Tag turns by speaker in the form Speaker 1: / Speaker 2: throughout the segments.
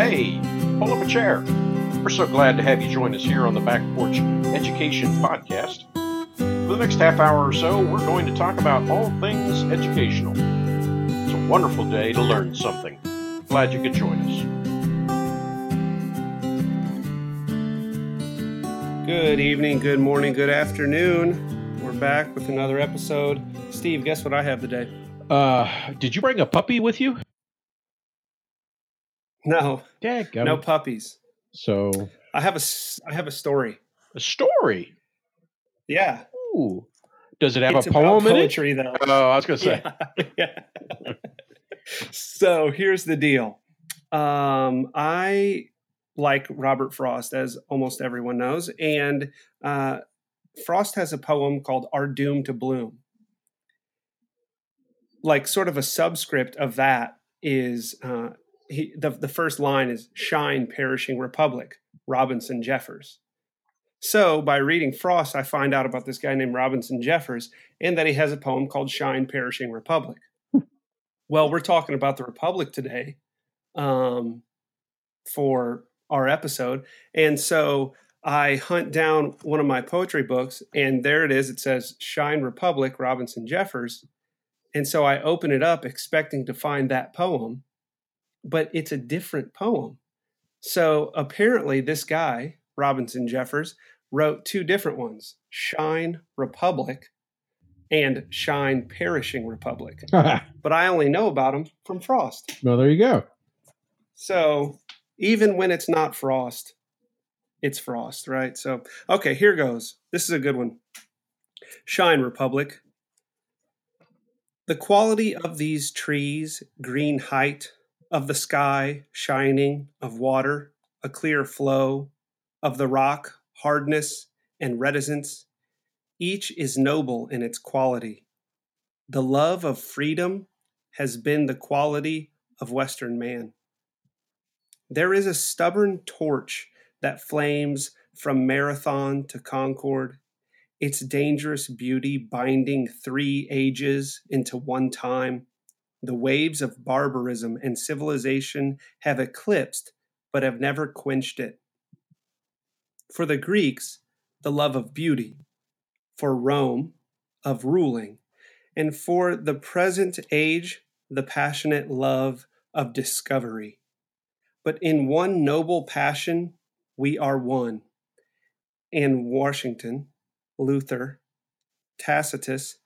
Speaker 1: Hey, pull up a chair. We're so glad to have you join us here on the Back Porch Education Podcast. For the next half hour or so, we're going to talk about all things educational. It's a wonderful day to learn something. Glad you could join us.
Speaker 2: Good evening, good morning, good afternoon. We're back with another episode. Steve, guess what I have today?
Speaker 1: Uh, did you bring a puppy with you?
Speaker 2: No,
Speaker 1: Yeah,
Speaker 2: no puppies.
Speaker 1: So
Speaker 2: I have a I have a story.
Speaker 1: a story.
Speaker 2: Yeah,
Speaker 1: Ooh. Does it have
Speaker 2: it's
Speaker 1: a poem in it?
Speaker 2: poetry though.
Speaker 1: Oh, I was gonna say.
Speaker 2: Yeah. yeah. so here's the deal. Um, I like Robert Frost, as almost everyone knows, and uh, Frost has a poem called "Our Doom to Bloom." Like, sort of a subscript of that is uh, he, the the first line is "Shine, perishing republic." Robinson Jeffers. So, by reading Frost, I find out about this guy named Robinson Jeffers and that he has a poem called Shine, Perishing Republic. well, we're talking about the Republic today um, for our episode. And so I hunt down one of my poetry books, and there it is. It says Shine Republic, Robinson Jeffers. And so I open it up expecting to find that poem, but it's a different poem. So apparently, this guy, Robinson Jeffers, wrote two different ones Shine Republic and Shine Perishing Republic. But I only know about them from Frost.
Speaker 1: Well, there you go.
Speaker 2: So even when it's not Frost, it's Frost, right? So, okay, here goes. This is a good one. Shine Republic. The quality of these trees, green height, of the sky, shining, of water, a clear flow, of the rock, hardness and reticence, each is noble in its quality. The love of freedom has been the quality of Western man. There is a stubborn torch that flames from Marathon to Concord, its dangerous beauty binding three ages into one time. The waves of barbarism and civilization have eclipsed but have never quenched it. For the Greeks, the love of beauty, for Rome, of ruling, and for the present age, the passionate love of discovery. But in one noble passion, we are one. And Washington, Luther, Tacitus,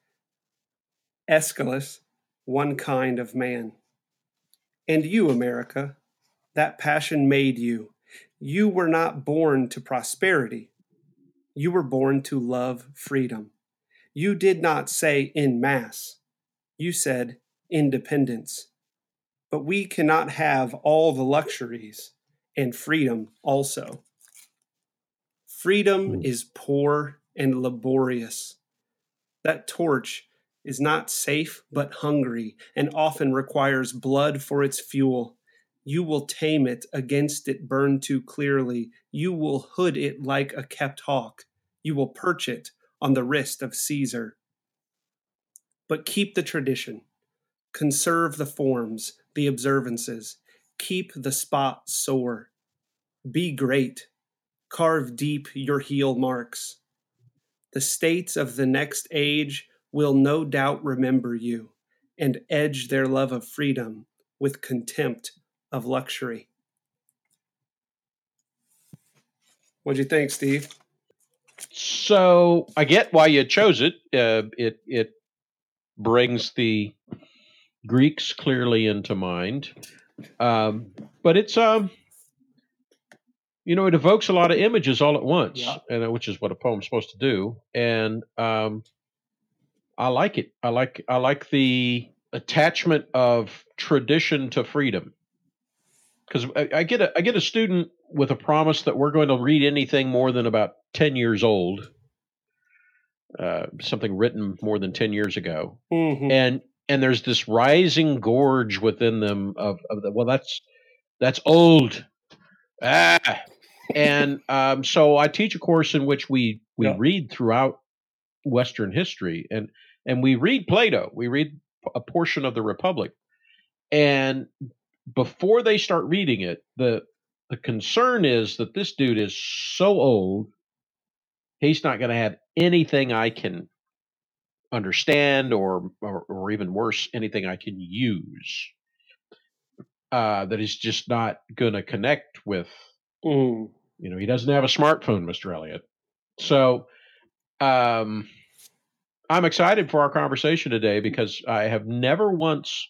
Speaker 2: Aeschylus, one kind of man. And you, America, that passion made you. You were not born to prosperity. You were born to love freedom. You did not say in mass. You said independence. But we cannot have all the luxuries and freedom also. Freedom
Speaker 1: Mm.
Speaker 2: is poor and laborious. That torch is not safe but hungry and often requires blood for its fuel. You will tame it against it burn too clearly. You will hood it like a kept hawk. You will perch it on the wrist of Caesar. But keep the tradition. Conserve the forms, the observances. Keep the spot sore. Be great. Carve deep your heel marks. The states of the next age will no doubt remember you and edge their love of freedom with contempt of luxury. What'd you think, Steve?
Speaker 1: So I get why you chose it. Uh, it it brings the Greeks clearly into mind, um, but it's um, you know, it evokes a lot of images all at once,
Speaker 2: Yeah.
Speaker 1: and uh, which is what a poem's supposed to do. And um, I like it. I like I like the attachment of tradition to freedom. Because I, I get a I get a student with a promise that we're going to read anything more than about ten years old, uh, something written more than ten years ago,
Speaker 2: Mm-hmm.
Speaker 1: and and there's this rising gorge within them of, of the well that's that's old ah and um, so I teach a course in which we we
Speaker 2: Yeah.
Speaker 1: read throughout Western history and and we read Plato we read a portion of the Republic and before they start reading it, the the concern is that this dude is so old, he's not going to have anything I can understand, or, or or even worse, anything I can use. Uh, that he's just not going to connect with.
Speaker 2: Mm.
Speaker 1: You know, he doesn't have a smartphone, Mister Elliott. So, um, I'm excited for our conversation today because I have never once.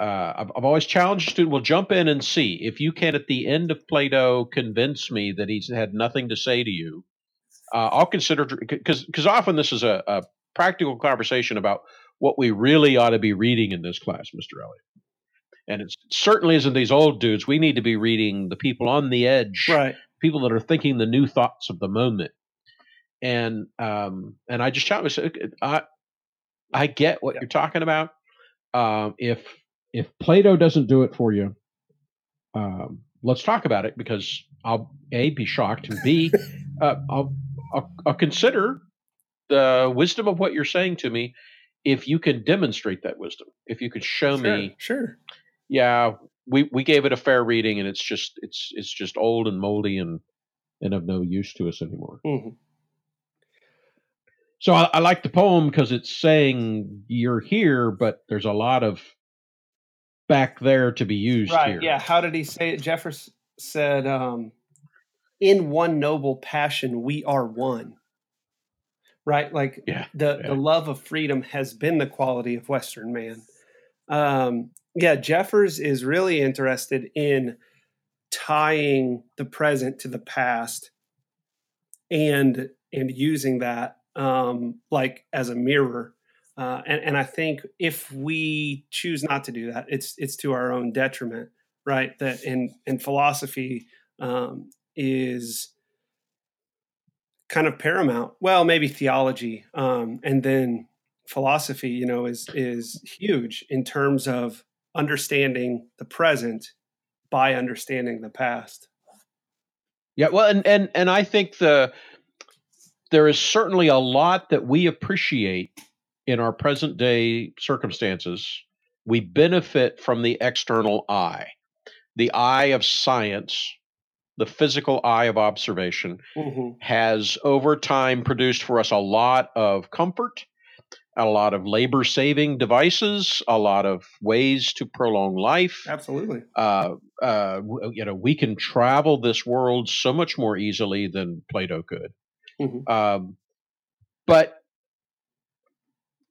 Speaker 1: Uh, I've, I've always challenged a student. Well, jump in and see if you can, at the end of Plato, convince me that he's had nothing to say to you. Uh, I'll consider because because often this is a, a practical conversation about what we really ought to be reading in this class, Mr. Elliott. And it certainly isn't these old dudes. We need to be reading the people on the edge,
Speaker 2: Right.
Speaker 1: people that are thinking the new thoughts of the moment. And um, and I just shot myself. I I get what
Speaker 2: Yeah.
Speaker 1: you're talking about. Um, if if Plato doesn't do it for you, um, let's talk about it because I'll a be shocked and b uh, I'll, I'll I'll consider the wisdom of what you're saying to me if you can demonstrate that wisdom. If you could show
Speaker 2: Sure.
Speaker 1: me
Speaker 2: Sure.
Speaker 1: yeah, we we gave it a fair reading, and it's just it's it's just old and moldy and and of no use to us anymore.
Speaker 2: Mhm.
Speaker 1: So I, I like the poem because it's saying you're here, but there's a lot of back there to be used
Speaker 2: Right.
Speaker 1: here.
Speaker 2: Yeah. How did he say it? Jeffers said, um, "In one noble passion, we are one." Right. Like
Speaker 1: Yeah,
Speaker 2: the
Speaker 1: yeah.
Speaker 2: the love of freedom has been the quality of Western man. Um, yeah. Jeffers is really interested in tying the present to the past and and using that um, like as a mirror. Uh, and, and I think if we choose not to do that, it's it's to our own detriment, right? That in in philosophy um, is kind of paramount. Well, maybe theology, um, and then philosophy, you know, is is huge in terms of understanding the present by understanding the past.
Speaker 1: Yeah, well, and and and I think the there is certainly a lot that we appreciate in our present day circumstances. We benefit from the external eye, the eye of science, the physical eye of observation
Speaker 2: hmm
Speaker 1: has over time produced for us a lot of comfort, a lot of labor saving devices, a lot of ways to prolong life
Speaker 2: Absolutely.
Speaker 1: uh, uh, you know, we can travel this world so much more easily than Plato could.
Speaker 2: Mhm.
Speaker 1: Um, but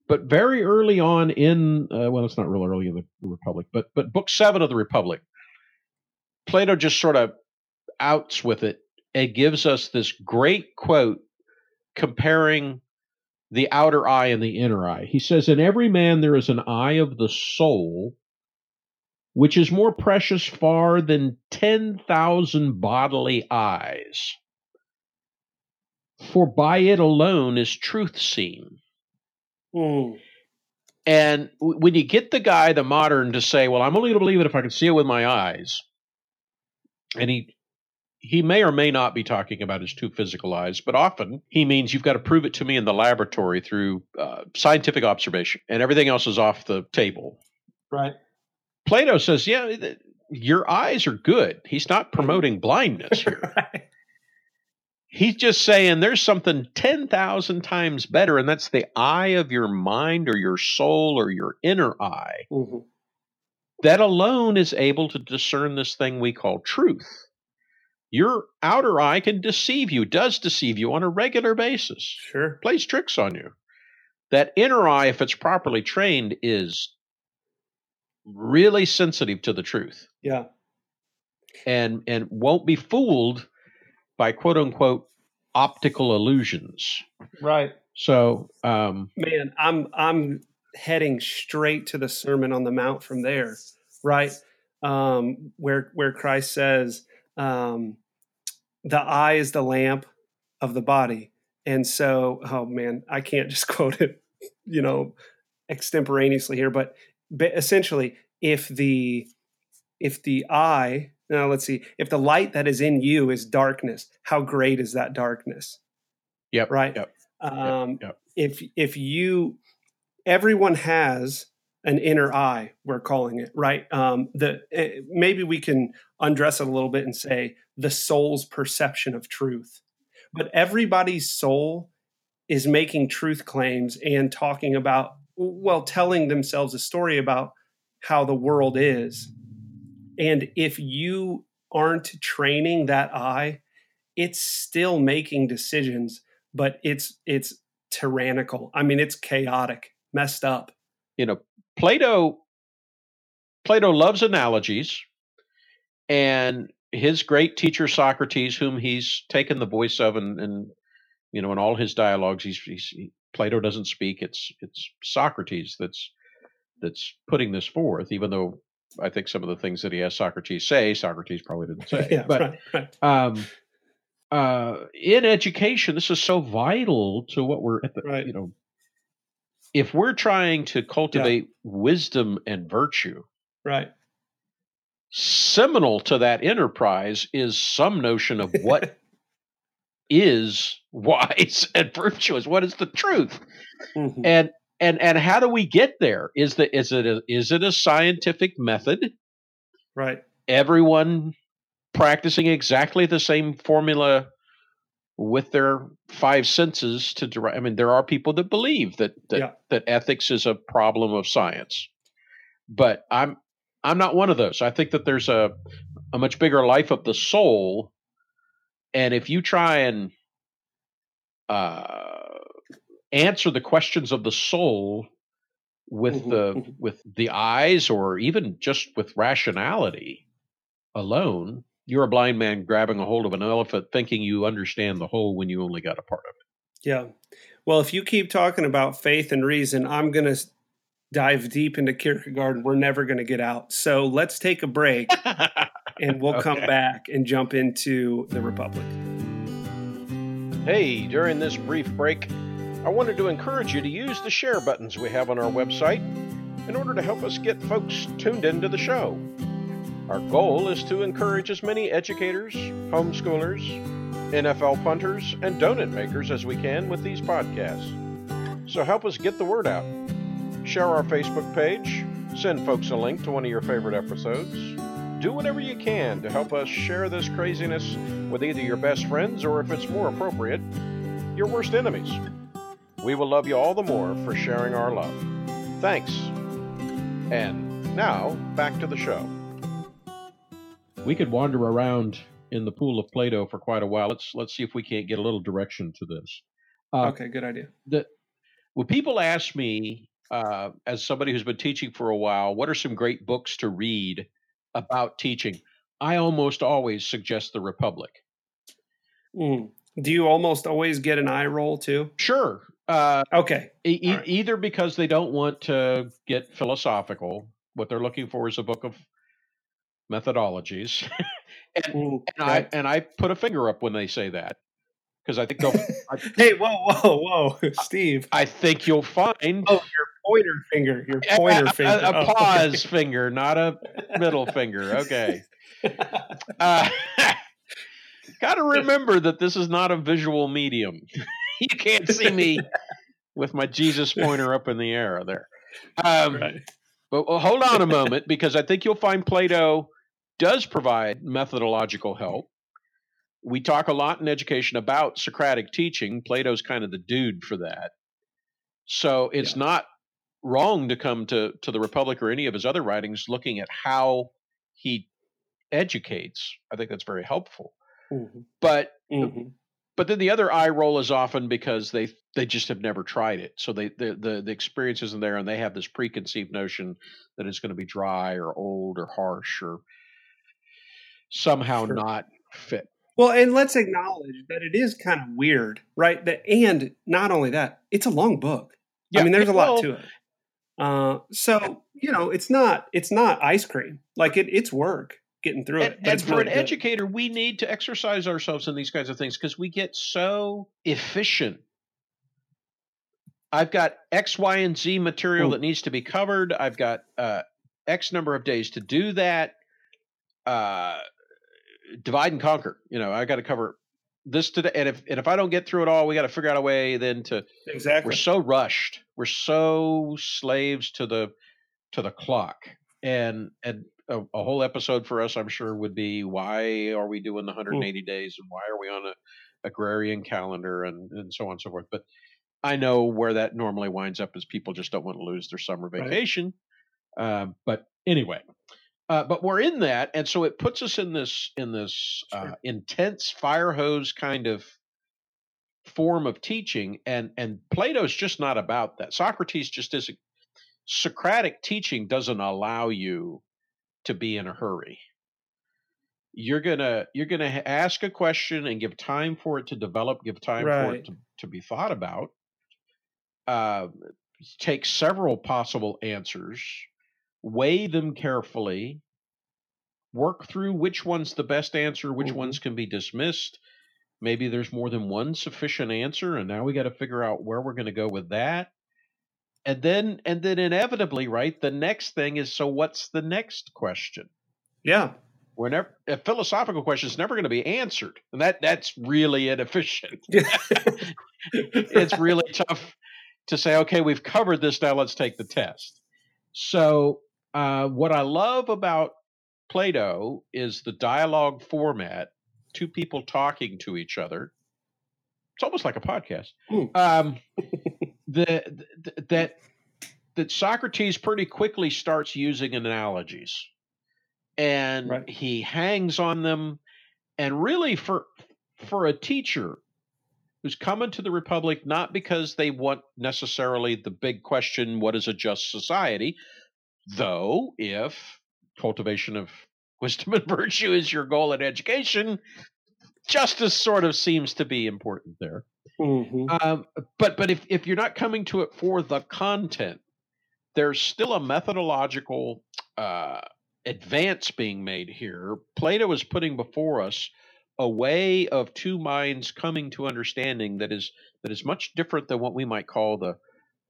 Speaker 1: but very early on in uh, well, it's not real early in the Republic, but but book seven of the Republic, Plato just sort of outs with it and gives us this great quote comparing the outer eye and the inner eye. He says, "In every man there is an eye of the soul." which is more precious far than 10,000 bodily eyes. For by it alone is truth seen.
Speaker 2: Mm.
Speaker 1: And w- when you get the guy, the modern, to say, well, I'm only going to believe it if I can see it with my eyes, and he he may or may not be talking about his two physical eyes, but often he means you've got to prove it to me in the laboratory through uh, scientific observation, and everything else is off the table.
Speaker 2: Right.
Speaker 1: Plato says, yeah, th- your eyes are good. He's not promoting blindness here.
Speaker 2: right.
Speaker 1: He's just saying there's something 10,000 times better, and that's the eye of your mind or your soul or your inner eye.
Speaker 2: Mhm.
Speaker 1: That alone is able to discern this thing we call truth. Your outer eye can deceive you, does deceive you on a regular basis,
Speaker 2: Sure.
Speaker 1: plays tricks on you. That inner eye, if it's properly trained, is really sensitive to the truth.
Speaker 2: Yeah.
Speaker 1: and and won't be fooled by quote unquote optical illusions.
Speaker 2: Right.
Speaker 1: So um,
Speaker 2: Man, I'm I'm heading straight to the Sermon on the Mount from there, right? Um, where where Christ says, um, "The eye is the lamp of the body," and so, oh man, I can't just quote it, you know, extemporaneously here, but, but essentially, if the if the eye now let's see. If the light that is in you is darkness how great is that darkness?
Speaker 1: Yep,
Speaker 2: right?
Speaker 1: Yep.
Speaker 2: um
Speaker 1: yep.
Speaker 2: if if you everyone has an inner eye we're calling it right? Um, the eh, maybe we can undress it a little bit and say the soul's perception of truth. But everybody's soul is making truth claims and talking about well telling themselves a story about how the world is and if you aren't training that eye it's still making decisions but it's it's tyrannical. I mean it's chaotic messed up.
Speaker 1: You know plato plato loves analogies and his great teacher socrates whom he's taken the voice of and, and you know in all his dialogues he's, he's he, plato doesn't speak it's it's socrates that's that's putting this forth even though i think some of the things that he has socrates say socrates probably didn't say
Speaker 2: yeah,
Speaker 1: but
Speaker 2: right, right.
Speaker 1: um uh in education this is so vital to what we're at the
Speaker 2: Right.
Speaker 1: you know if we're trying to cultivate wisdom and virtue
Speaker 2: right
Speaker 1: seminal to that enterprise is some notion of what is wise and virtuous what is the truth
Speaker 2: Mhm.
Speaker 1: and and and how do we get there? Is the is it a, is it a scientific method?
Speaker 2: Right.
Speaker 1: Everyone practicing exactly the same formula with their five senses to derive i mean there are people that believe that that,
Speaker 2: Yeah.
Speaker 1: that ethics is a problem of science. But i'm i'm not one of those. I think that there's a a much bigger life of the soul. And if you try and uh answer the questions of the soul with
Speaker 2: Mhm,
Speaker 1: the
Speaker 2: mhm.
Speaker 1: with the eyes or even just with rationality alone you're a blind man grabbing a hold of an elephant thinking you understand the whole when you only got a part of it.
Speaker 2: yeah well if you keep talking about faith and reason i'm going to dive deep into kierkegaard and we're never going to get out so let's take a break and we'll come back and jump into the republic
Speaker 1: Hey, during this brief break, I wanted to encourage you to use the share buttons we have on our website in order to help us get folks tuned into the show. Our goal is to encourage as many educators, homeschoolers, NFL punters, and donut makers as we can with these podcasts. So help us get the word out. Share our Facebook page, send folks a link to one of your favorite episodes. Do whatever you can to help us share this craziness with either your best friends or, if it's more appropriate, your worst enemies. We will love you all the more for sharing our love. Thanks. And now, back to the show. We could wander around in the pool of Plato for quite a while. Let's let's see if we can't get a little direction to this. Uh,
Speaker 2: okay good idea
Speaker 1: the when people ask me uh, as somebody who's been teaching for a while what are some great books to read about teaching i almost always suggest the republic
Speaker 2: Mm. do you almost always get an eye roll too
Speaker 1: sure uh,
Speaker 2: okay
Speaker 1: e- e-
Speaker 2: right.
Speaker 1: either because they don't want to get philosophical what they're looking for is a book of methodologies and
Speaker 2: right.
Speaker 1: i and i put a finger up when they say that because i think they'll I,
Speaker 2: hey whoa whoa whoa steve
Speaker 1: I think you'll find
Speaker 2: oh your pointer finger your pointer
Speaker 1: a,
Speaker 2: finger
Speaker 1: a, a
Speaker 2: Oh, okay.
Speaker 1: pause finger not a middle finger okay Uh, Got to remember that this is not a visual medium. you can't see me with my Jesus pointer up in the air there. Um,
Speaker 2: right.
Speaker 1: But well, hold on a moment because I think you'll find Plato does provide methodological help. We talk a lot in education about Socratic teaching. Plato's kind of the dude for that. So it's
Speaker 2: Yeah.
Speaker 1: not wrong to come to, to the Republic or any of his other writings looking at how he educates. I think that's very helpful.
Speaker 2: Mhm,
Speaker 1: But
Speaker 2: mhm.
Speaker 1: But then the other eye roll is often because they they just have never tried it so they the the, the experience isn't there and they have this preconceived notion that it's going to be dry or old or harsh or somehow
Speaker 2: Sure.
Speaker 1: not fit
Speaker 2: Well, and let's acknowledge that it is kind of weird, right? That and not only that, it's a long book. I mean, there's a lot
Speaker 1: well,
Speaker 2: to it. Uh, so you know, it's not it's not ice cream. Like it, it's work getting through
Speaker 1: and,
Speaker 2: it. but
Speaker 1: and for
Speaker 2: really
Speaker 1: an
Speaker 2: good.
Speaker 1: educator we need to exercise ourselves in these kinds of things because we get so efficient i've got x y and z material
Speaker 2: Mm.
Speaker 1: that needs to be covered i've got uh, x number of days to do that uh, divide and conquer you know i got to cover this today and if and if i don't get through it all we got to figure out a way then to
Speaker 2: exactly.
Speaker 1: we're so rushed we're so slaves to the to the clock. And and a, a whole episode for us, I'm sure, would be why are we doing the 180 days and why are we on a agrarian calendar and, and so on and so forth. But I know where that normally winds up is people just don't want to lose their summer
Speaker 2: Right.
Speaker 1: vacation. Uh, but anyway, uh, but we're in that, and so it puts us in this in this uh, intense fire hose kind of form of teaching, and and Plato's just not about that. Socrates just isn't. Socratic teaching doesn't allow you to be in a hurry. You're gonna you're gonna ask a question and give time for it to develop, give time for it to, to be thought about. Uh, take several possible answers, weigh them carefully, work through which one's the best answer, which
Speaker 2: Mhm.
Speaker 1: ones can be dismissed. Maybe there's more than one sufficient answer, and now we got to figure out where we're going to go with that. And then, and then inevitably, right? The next thing is, so what's the next question?
Speaker 2: Yeah.
Speaker 1: Whenever a philosophical question is never going to be answered, and that that's really inefficient. it's really tough to say, okay, we've covered this. Now let's take the test. So, uh, what I love about Plato is the dialogue format, two people talking to each other. It's almost like a podcast. Um, the, the, that that Socrates pretty quickly starts using analogies, and
Speaker 2: Right.
Speaker 1: he hangs on them. And really, for for a teacher who's coming to the Republic not because they want necessarily the big question, what is a just society? Though, if cultivation of wisdom and virtue is your goal in education, justice sort of seems to be important there.
Speaker 2: Mhm.
Speaker 1: Um, but but if, if you're not coming to it for the content, there's still a methodological uh, advance being made here. Plato is putting before us a way of two minds coming to understanding that is that is much different than what we might call the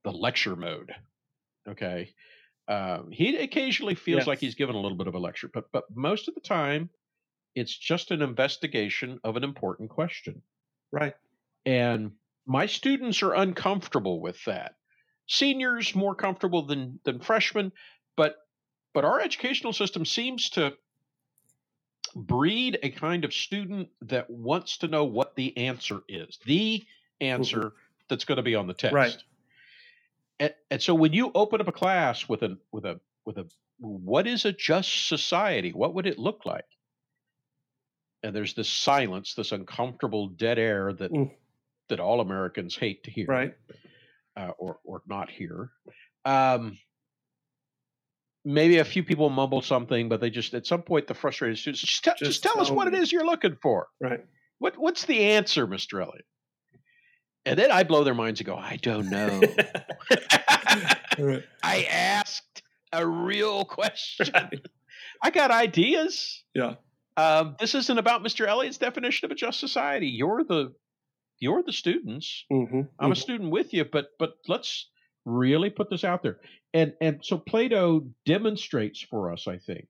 Speaker 1: the lecture mode. Okay, um, he occasionally feels like he's given a little bit of a lecture, but but most of the time, it's just an investigation of an important question.
Speaker 2: Right.
Speaker 1: And my students are uncomfortable with that. Seniors more comfortable than than freshmen, but but our educational system seems to breed a kind of student that wants to know what the answer is, the answer that's going to be on the test.
Speaker 2: Right.
Speaker 1: And, and so when you open up a class with a with a with a what is a just society? What would it look like? And there's this silence, this uncomfortable dead air that
Speaker 2: Mm.
Speaker 1: That all Americans hate to hear,
Speaker 2: Right.
Speaker 1: uh, or or not hear. Um, maybe a few people mumble something, but they just at some point the frustrated students just, tell just
Speaker 2: Just
Speaker 1: tell us what it
Speaker 2: me."
Speaker 1: is you're looking for.
Speaker 2: Right.
Speaker 1: What what's the answer, Mister Elliott? And then I blow their minds and go, I don't know.
Speaker 2: Right.
Speaker 1: I asked a real question. I got ideas.
Speaker 2: Yeah.
Speaker 1: Um, this isn't about Mr. Elliott's definition of a just society. You're the you're the students.
Speaker 2: hmm
Speaker 1: I'm a student with you, but but let's really put this out there. And and so Plato demonstrates for us, I think,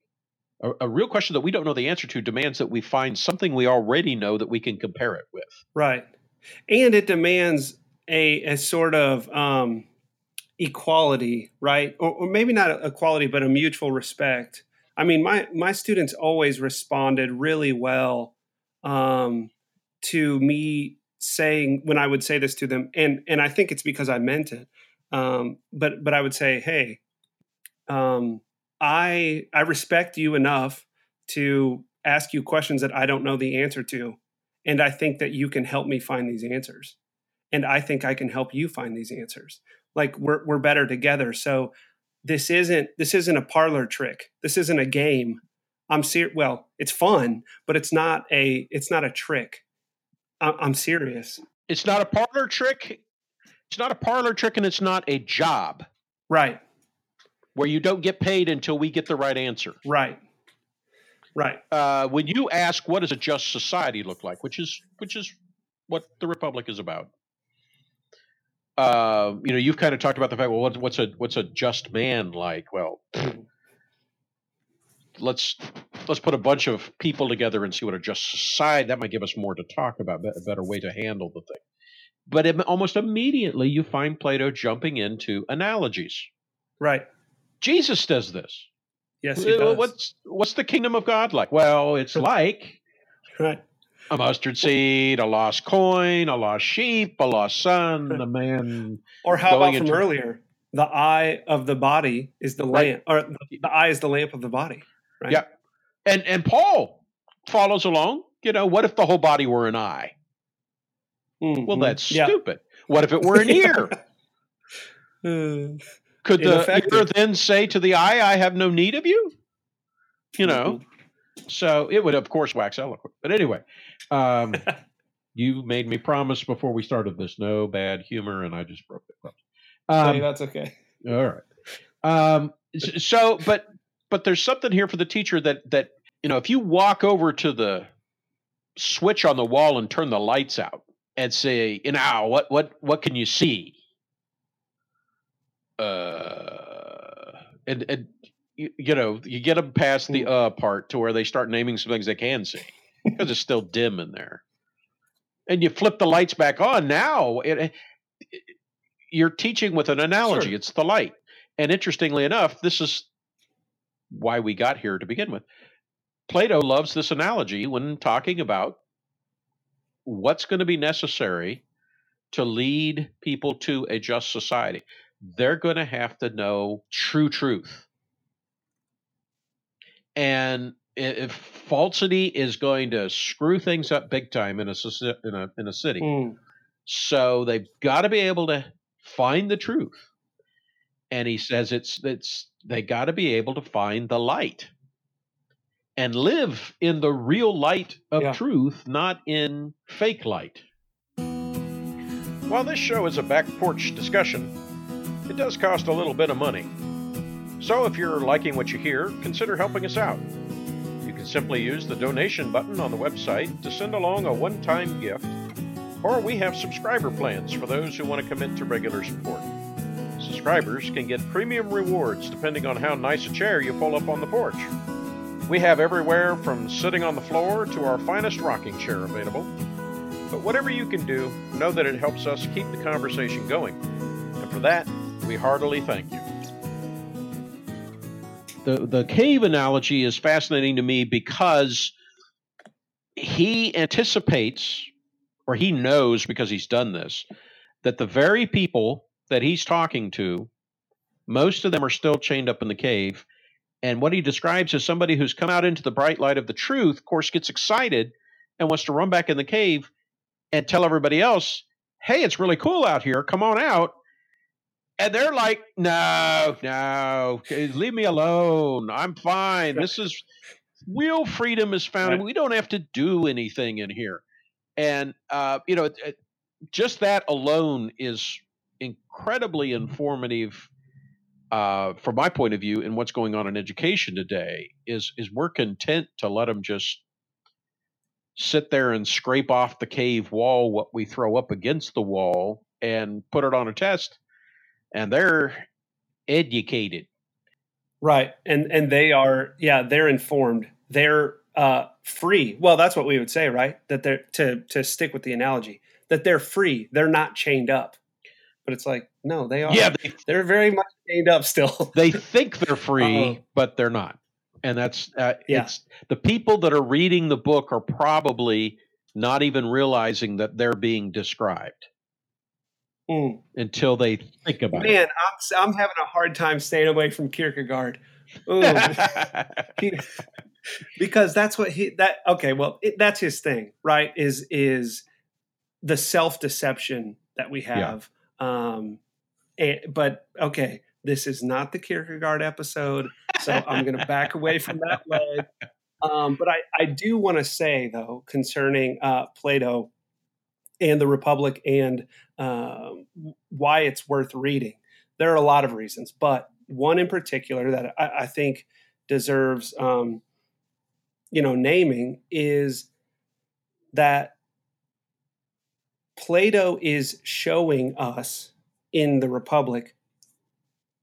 Speaker 1: a, a real question that we don't know the answer to demands that we find something we already know that we can compare it with.
Speaker 2: Right. And it demands a, a sort of um, equality, right? Or, or maybe not equality, but a mutual respect. I mean, my, my students always responded really well um, to me saying when I would say this to them, and and I think it's because I meant it. Um, but but I would say, hey, um, I I respect you enough to ask you questions that I don't know the answer to, and I think that you can help me find these answers, and I think I can help you find these answers. Like we're we're better together. So this isn't this isn't a parlor trick. This isn't a game. I'm ser- well, it's fun, but it's not a it's not a trick. I- I'm serious.
Speaker 1: It's not a parlor trick. It's not a parlor trick, and it's not a job
Speaker 2: Right.
Speaker 1: where you don't get paid until we get the right answer.
Speaker 2: Right. Right.
Speaker 1: uh, when you ask what does a just society look like, which is which is what the republic is about. Uh, you know, you've kind of talked about the fact. Well, what's, what's a what's a just man like? Well, let's let's put a bunch of people together and see what a just society. That might give us more to talk about, a better way to handle the thing. But im- almost immediately, you find Plato jumping into analogies.
Speaker 2: Right.
Speaker 1: Jesus does this.
Speaker 2: Yes, he does.
Speaker 1: What's what's the kingdom of God like? Well, it's like
Speaker 2: right.
Speaker 1: a mustard seed, a lost coin, a lost sheep, a lost son, the man.
Speaker 2: Or how about from earlier? The eye of the body is the
Speaker 1: Right.
Speaker 2: lamp, or the, the eye is the lamp of the body. Right?
Speaker 1: Yeah. And and Paul follows along. You know, what if the whole body were an eye? Well,
Speaker 2: Mhm.
Speaker 1: that's
Speaker 2: Yeah.
Speaker 1: stupid. What if it were an ear?
Speaker 2: Uh,
Speaker 1: Could the ear then say to the eye, "I have no need of you"? You know.
Speaker 2: Mm-hmm.
Speaker 1: So it would, of course, wax eloquent. But anyway, um, you made me promise before we started this no bad humor, and I just broke it.
Speaker 2: Hey,
Speaker 1: Um,
Speaker 2: that's okay.
Speaker 1: all right. Um, so, but but there's something here for the teacher that that you know, if you walk over to the switch on the wall and turn the lights out and say, you know, what what what can you see? Uh, and and you, you know, you get them past the uh part to where they start naming some things they can see because it's still dim in there. And you flip the lights back on. Now it, it- you're teaching with an analogy.
Speaker 2: Sure.
Speaker 1: It's the light. And interestingly enough, this is why we got here to begin with. Plato loves this analogy when talking about what's going to be necessary to lead people to a just society. They're going to have to know true truth. And if falsity is going to screw things up big time in a in a in a city,
Speaker 2: Mm.
Speaker 1: so they've got to be able to find the truth. And he says it's it's they got to be able to find the light and live in the real light of
Speaker 2: Yeah.
Speaker 1: truth, not in fake light. While this show is a back porch discussion, it does cost a little bit of money. So if you're liking what you hear, consider helping us out. You can simply use the donation button on the website to send along a one time gift or we have subscriber plans for those who want to commit to regular support. Subscribers can get premium rewards depending on how nice a chair you pull up on the porch. We have everywhere from sitting on the floor to our finest rocking chair available. But whatever you can do, know that it helps us keep the conversation going. And for that, we heartily thank you. The, the cave analogy is fascinating to me because he anticipates or he knows because he's done this, that the very people that he's talking to, most of them are still chained up in the cave. And what he describes as somebody who's come out into the bright light of the truth, of course, gets excited and wants to run back in the cave and tell everybody else, hey, it's really cool out here. Come on out. And they're like, no, no, leave me alone. I'm fine. This is real freedom is found.
Speaker 2: Right.
Speaker 1: We don't have to do anything in here and uh, you know just that alone is incredibly informative uh, from my point of view in what's going on in education today is is we're content to let them just sit there and scrape off the cave wall what we throw up against the wall and put it on a test and they're educated
Speaker 2: Right. And and they are yeah, they're informed. They're uh free. Well, that's what we would say, right? That they're to to stick with the analogy, that they're free. They're not chained up. But it's like, no, they are.
Speaker 1: yeah they,
Speaker 2: They're very much chained up still.
Speaker 1: they think they're free
Speaker 2: Uh-oh.
Speaker 1: but they're not and that's uh,
Speaker 2: Yeah.
Speaker 1: it's the people that are reading the book are probably not even realizing that they're being described
Speaker 2: Mm.
Speaker 1: until they think about
Speaker 2: Man, I'm I'm having a hard time staying away from Kierkegaard.
Speaker 1: It
Speaker 2: because that's what he that okay well it, that's his thing right is is the self-deception that we have um and, but okay this is not the kierkegaard episode so i'm going to back away from that leg um but i i do want to say though concerning uh plato and the republic and um, why it's worth reading there are a lot of reasons but one in particular that i, I think deserves um, you know naming is that plato is showing us in the republic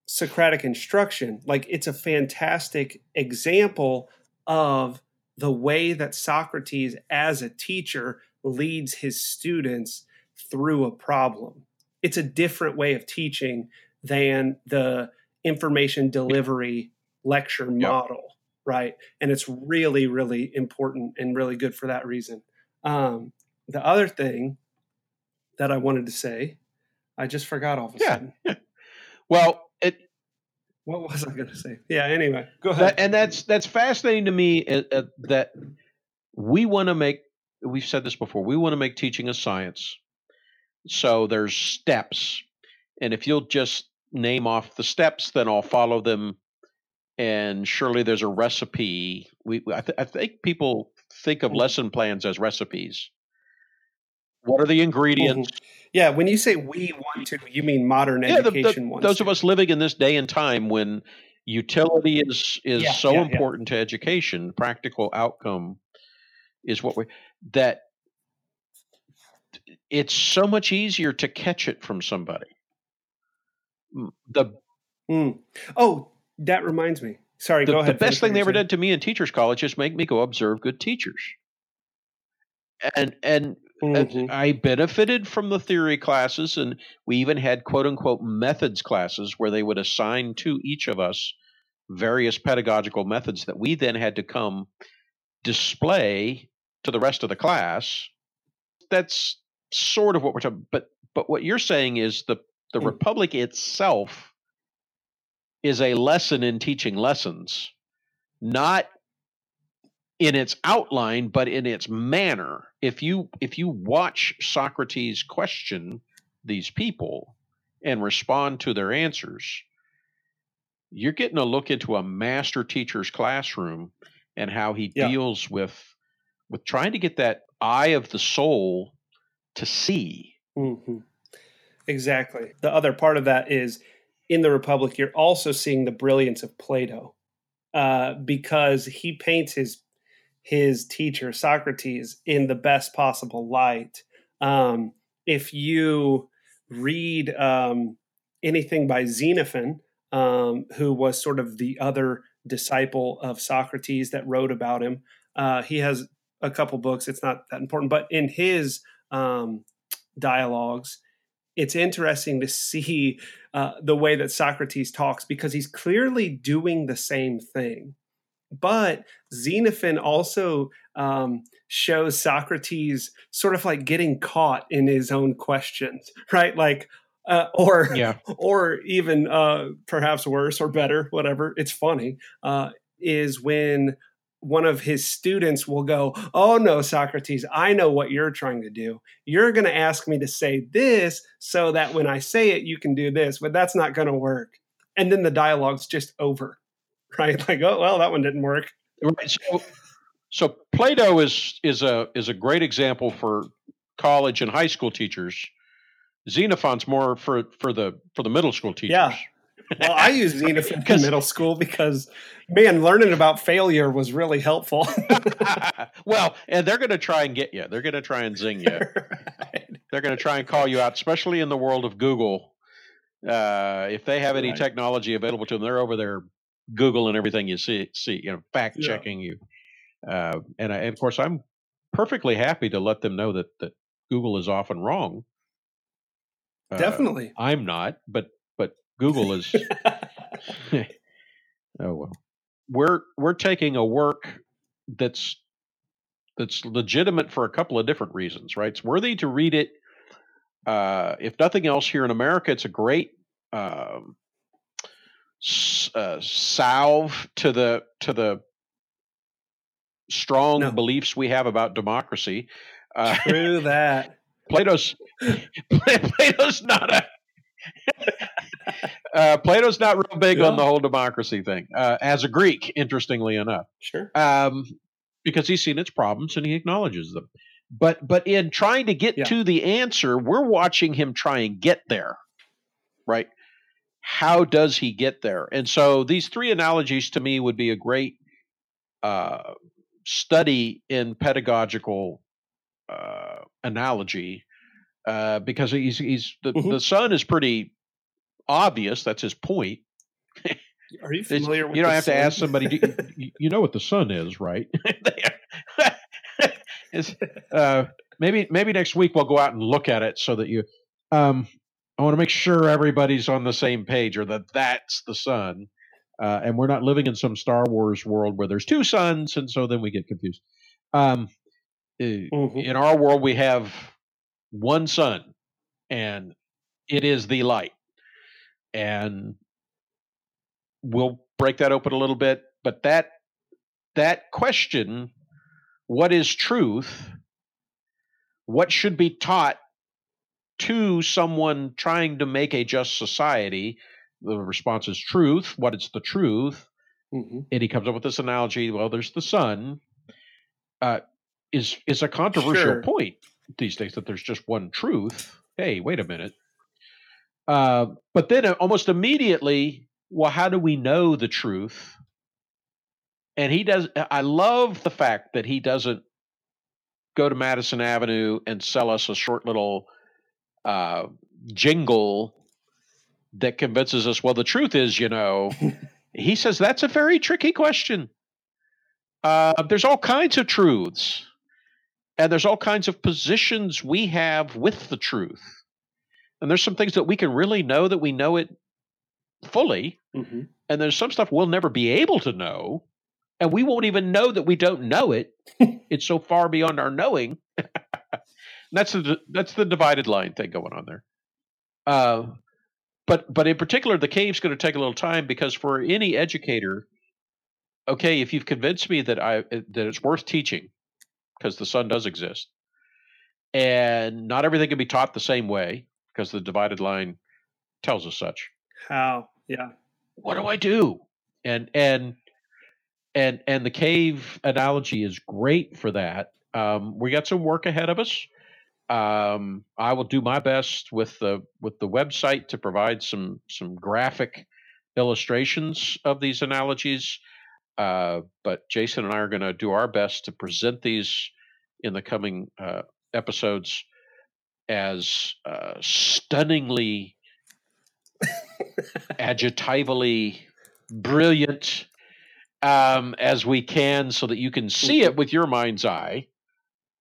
Speaker 2: socratic instruction like it's a fantastic example of the way that socrates as a teacher leads his students through a problem it's a different way of teaching than the information delivery lecture
Speaker 1: Yep.
Speaker 2: model, right? And it's really, really important and really good for that reason. Um, the other thing that I wanted to say, I just forgot all of a
Speaker 1: Yeah.
Speaker 2: sudden.
Speaker 1: Well, it
Speaker 2: What was I going to say? Yeah. Anyway, go ahead.
Speaker 1: that, and that's that's fascinating to me uh, uh, that we want to make. We've said this before. We want to make teaching a science. So there's steps, and if you'll just name off the steps, then I'll follow them. And surely there's a recipe. We I, th- I think people think of lesson plans as recipes. What are the ingredients?
Speaker 2: yeah. When you say we want to, you mean modern
Speaker 1: yeah, the, the-
Speaker 2: education wants
Speaker 1: those
Speaker 2: to.
Speaker 1: of us living in this day and time when utility is is
Speaker 2: Yeah,
Speaker 1: so
Speaker 2: yeah,
Speaker 1: important to education, practical outcome is what we that it's so much easier to catch it from somebody. The
Speaker 2: Mm. Oh, that reminds me. Sorry,
Speaker 1: the,
Speaker 2: go ahead. the best
Speaker 1: thing they ever did to me in teachers college is make me go observe good teachers. And and
Speaker 2: Mhm.
Speaker 1: I benefited from the theory classes, and we even had quote unquote methods classes where they would assign to each of us various pedagogical methods that we then had to come display to the rest of the class. That's sort of what we're talking. But but what you're saying is the the
Speaker 2: Mm.
Speaker 1: republic itself is a lesson in teaching lessons, not in its outline but in its manner if you if you watch socrates question these people and respond to their answers you're getting a look into a master teacher's classroom and how he
Speaker 2: Yeah.
Speaker 1: deals with with trying to get that eye of the soul to see
Speaker 2: hmm Exactly. The other part of that is in the Republic, you're also seeing the brilliance of Plato uh, because he paints his his teacher Socrates in the best possible light. Um, if you read um, anything by Xenophon, um, who was sort of the other disciple of Socrates that wrote about him, uh, he has a couple books. It's not that important, but in his um, dialogues, it's interesting to see uh, the way that Socrates talks because he's clearly doing the same thing. But Xenophon also um, shows Socrates sort of like getting caught in his own questions, right? Like, uh, or
Speaker 1: yeah
Speaker 2: or even uh, perhaps worse or better, whatever. It's funny. Uh, is when one of his students will go, "Oh no, Socrates, I know what you're trying to do. You're going to ask me to say this so that when I say it, you can do this, but that's not going to work." And then the dialogue's just over, right? Like, oh well, that one didn't work.
Speaker 1: Right. So, so Plato is is a is a great example for college and high school teachers. Xenophon's more for for the for the middle school teachers.
Speaker 2: Yeah. Well, I used Xenophon in middle school because, man, learning about failure was really helpful.
Speaker 1: well, and they're going to try and get you. They're going to try and zing you.
Speaker 2: Right.
Speaker 1: They're going to try and call you out, especially in the world of Google. Uh, if they have any
Speaker 2: Right.
Speaker 1: technology available to them, they're over there googling everything you see. See, you know, fact
Speaker 2: Yeah.
Speaker 1: checking you. Uh, and, I, and of course, I'm perfectly happy to let them know that that Google is often wrong. Uh,
Speaker 2: Definitely.
Speaker 1: I'm not, but but Google is. oh well, we're we're taking a work that's that's legitimate for a couple of different reasons, right? It's worthy to read it. Uh, if nothing else, here in America, it's a great um, uh, salve to the to the strong
Speaker 2: No.
Speaker 1: beliefs we have about democracy. Uh,
Speaker 2: True that.
Speaker 1: Plato's Plato's not a uh, Plato's not real big on the whole democracy thing. Uh, as a Greek, interestingly enough,
Speaker 2: Sure.
Speaker 1: um, because he's seen its problems and he acknowledges them. But but in trying to get
Speaker 2: Yeah.
Speaker 1: to the answer, we're watching him try and get there, right? How does he get there? And so these three analogies to me would be a great uh, study in pedagogical uh, analogy uh, because he's he's the,
Speaker 2: Mhm.
Speaker 1: the sun is pretty obvious. That's his point.
Speaker 2: Are you familiar with
Speaker 1: you don't have to ask somebody. You, you know what the sun is, right? Uh, maybe maybe next week we'll go out and look at it so that you. Um, I want to make sure everybody's on the same page, or that that's the sun, uh, and we're not living in some Star Wars world where there's two suns, and so then we get confused. Um, mm-hmm. In our world, we have one sun, and it is the light, and we'll break that open a little bit. But that that question, what is truth? What should be taught to someone trying to make a just society? The response is truth. What is the truth? Mm-hmm. And he comes up with this analogy. Well, there's the sun. Uh, is is a controversial sure. point these days that there's just one truth. Hey, wait a minute. Uh, but then uh, almost immediately, well, how do we know the truth? And he does. I love the fact that he doesn't go to Madison Avenue and sell us a short little uh, jingle that convinces us, well, the truth is, you know, he says that's a very tricky question. Uh, there's all kinds of truths, and there's all kinds of positions we have with the truth. And there's some things that we can really know that we know it fully. Mm-hmm. And there's some stuff we'll never be able to know. And we won't even know that we don't know it. it's so far beyond our knowing. That's the that's the divided line thing going on there. Uh, but but in particular, the cave's going to take a little time because for any educator, okay, if you've convinced me that I that it's worth teaching because the sun does exist, and not everything can be taught the same way because the divided line tells us such.
Speaker 2: How? Yeah.
Speaker 1: What do I do? And and and and the cave analogy is great for that. Um, we got some work ahead of us. Um, I will do my best with the with the website to provide some some graphic illustrations of these analogies. Uh, but Jason and I are going to do our best to present these in the coming uh, episodes as uh, stunningly, adjectively brilliant um, as we can so that you can see it mm-hmm. with your mind's eye,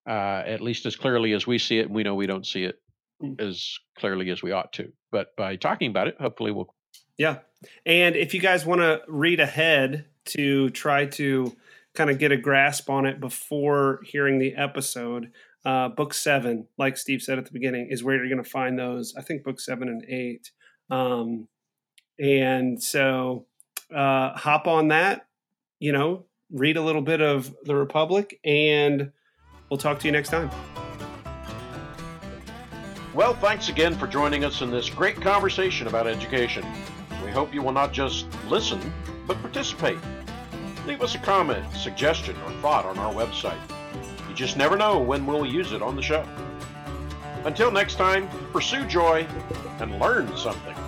Speaker 1: uh, at least as clearly as we see it. And we know we don't see it mm. as clearly as we ought to. But by talking about it, hopefully we'll.
Speaker 2: Yeah. And if you guys want to read ahead to try to kind of get a grasp on it before hearing the episode, uh, book seven, like Steve said at the beginning, is where you're going to find those. I think book seven and eight. Um, and so uh, hop on that, you know, read a little bit of the Republic, and we'll talk to you next time.
Speaker 1: Well, thanks again for joining us in this great conversation about education. We hope you will not just listen, but participate. Leave us a comment, suggestion, or thought on our website you just never know when we'll use it on the show. Until next time, pursue joy and learn something.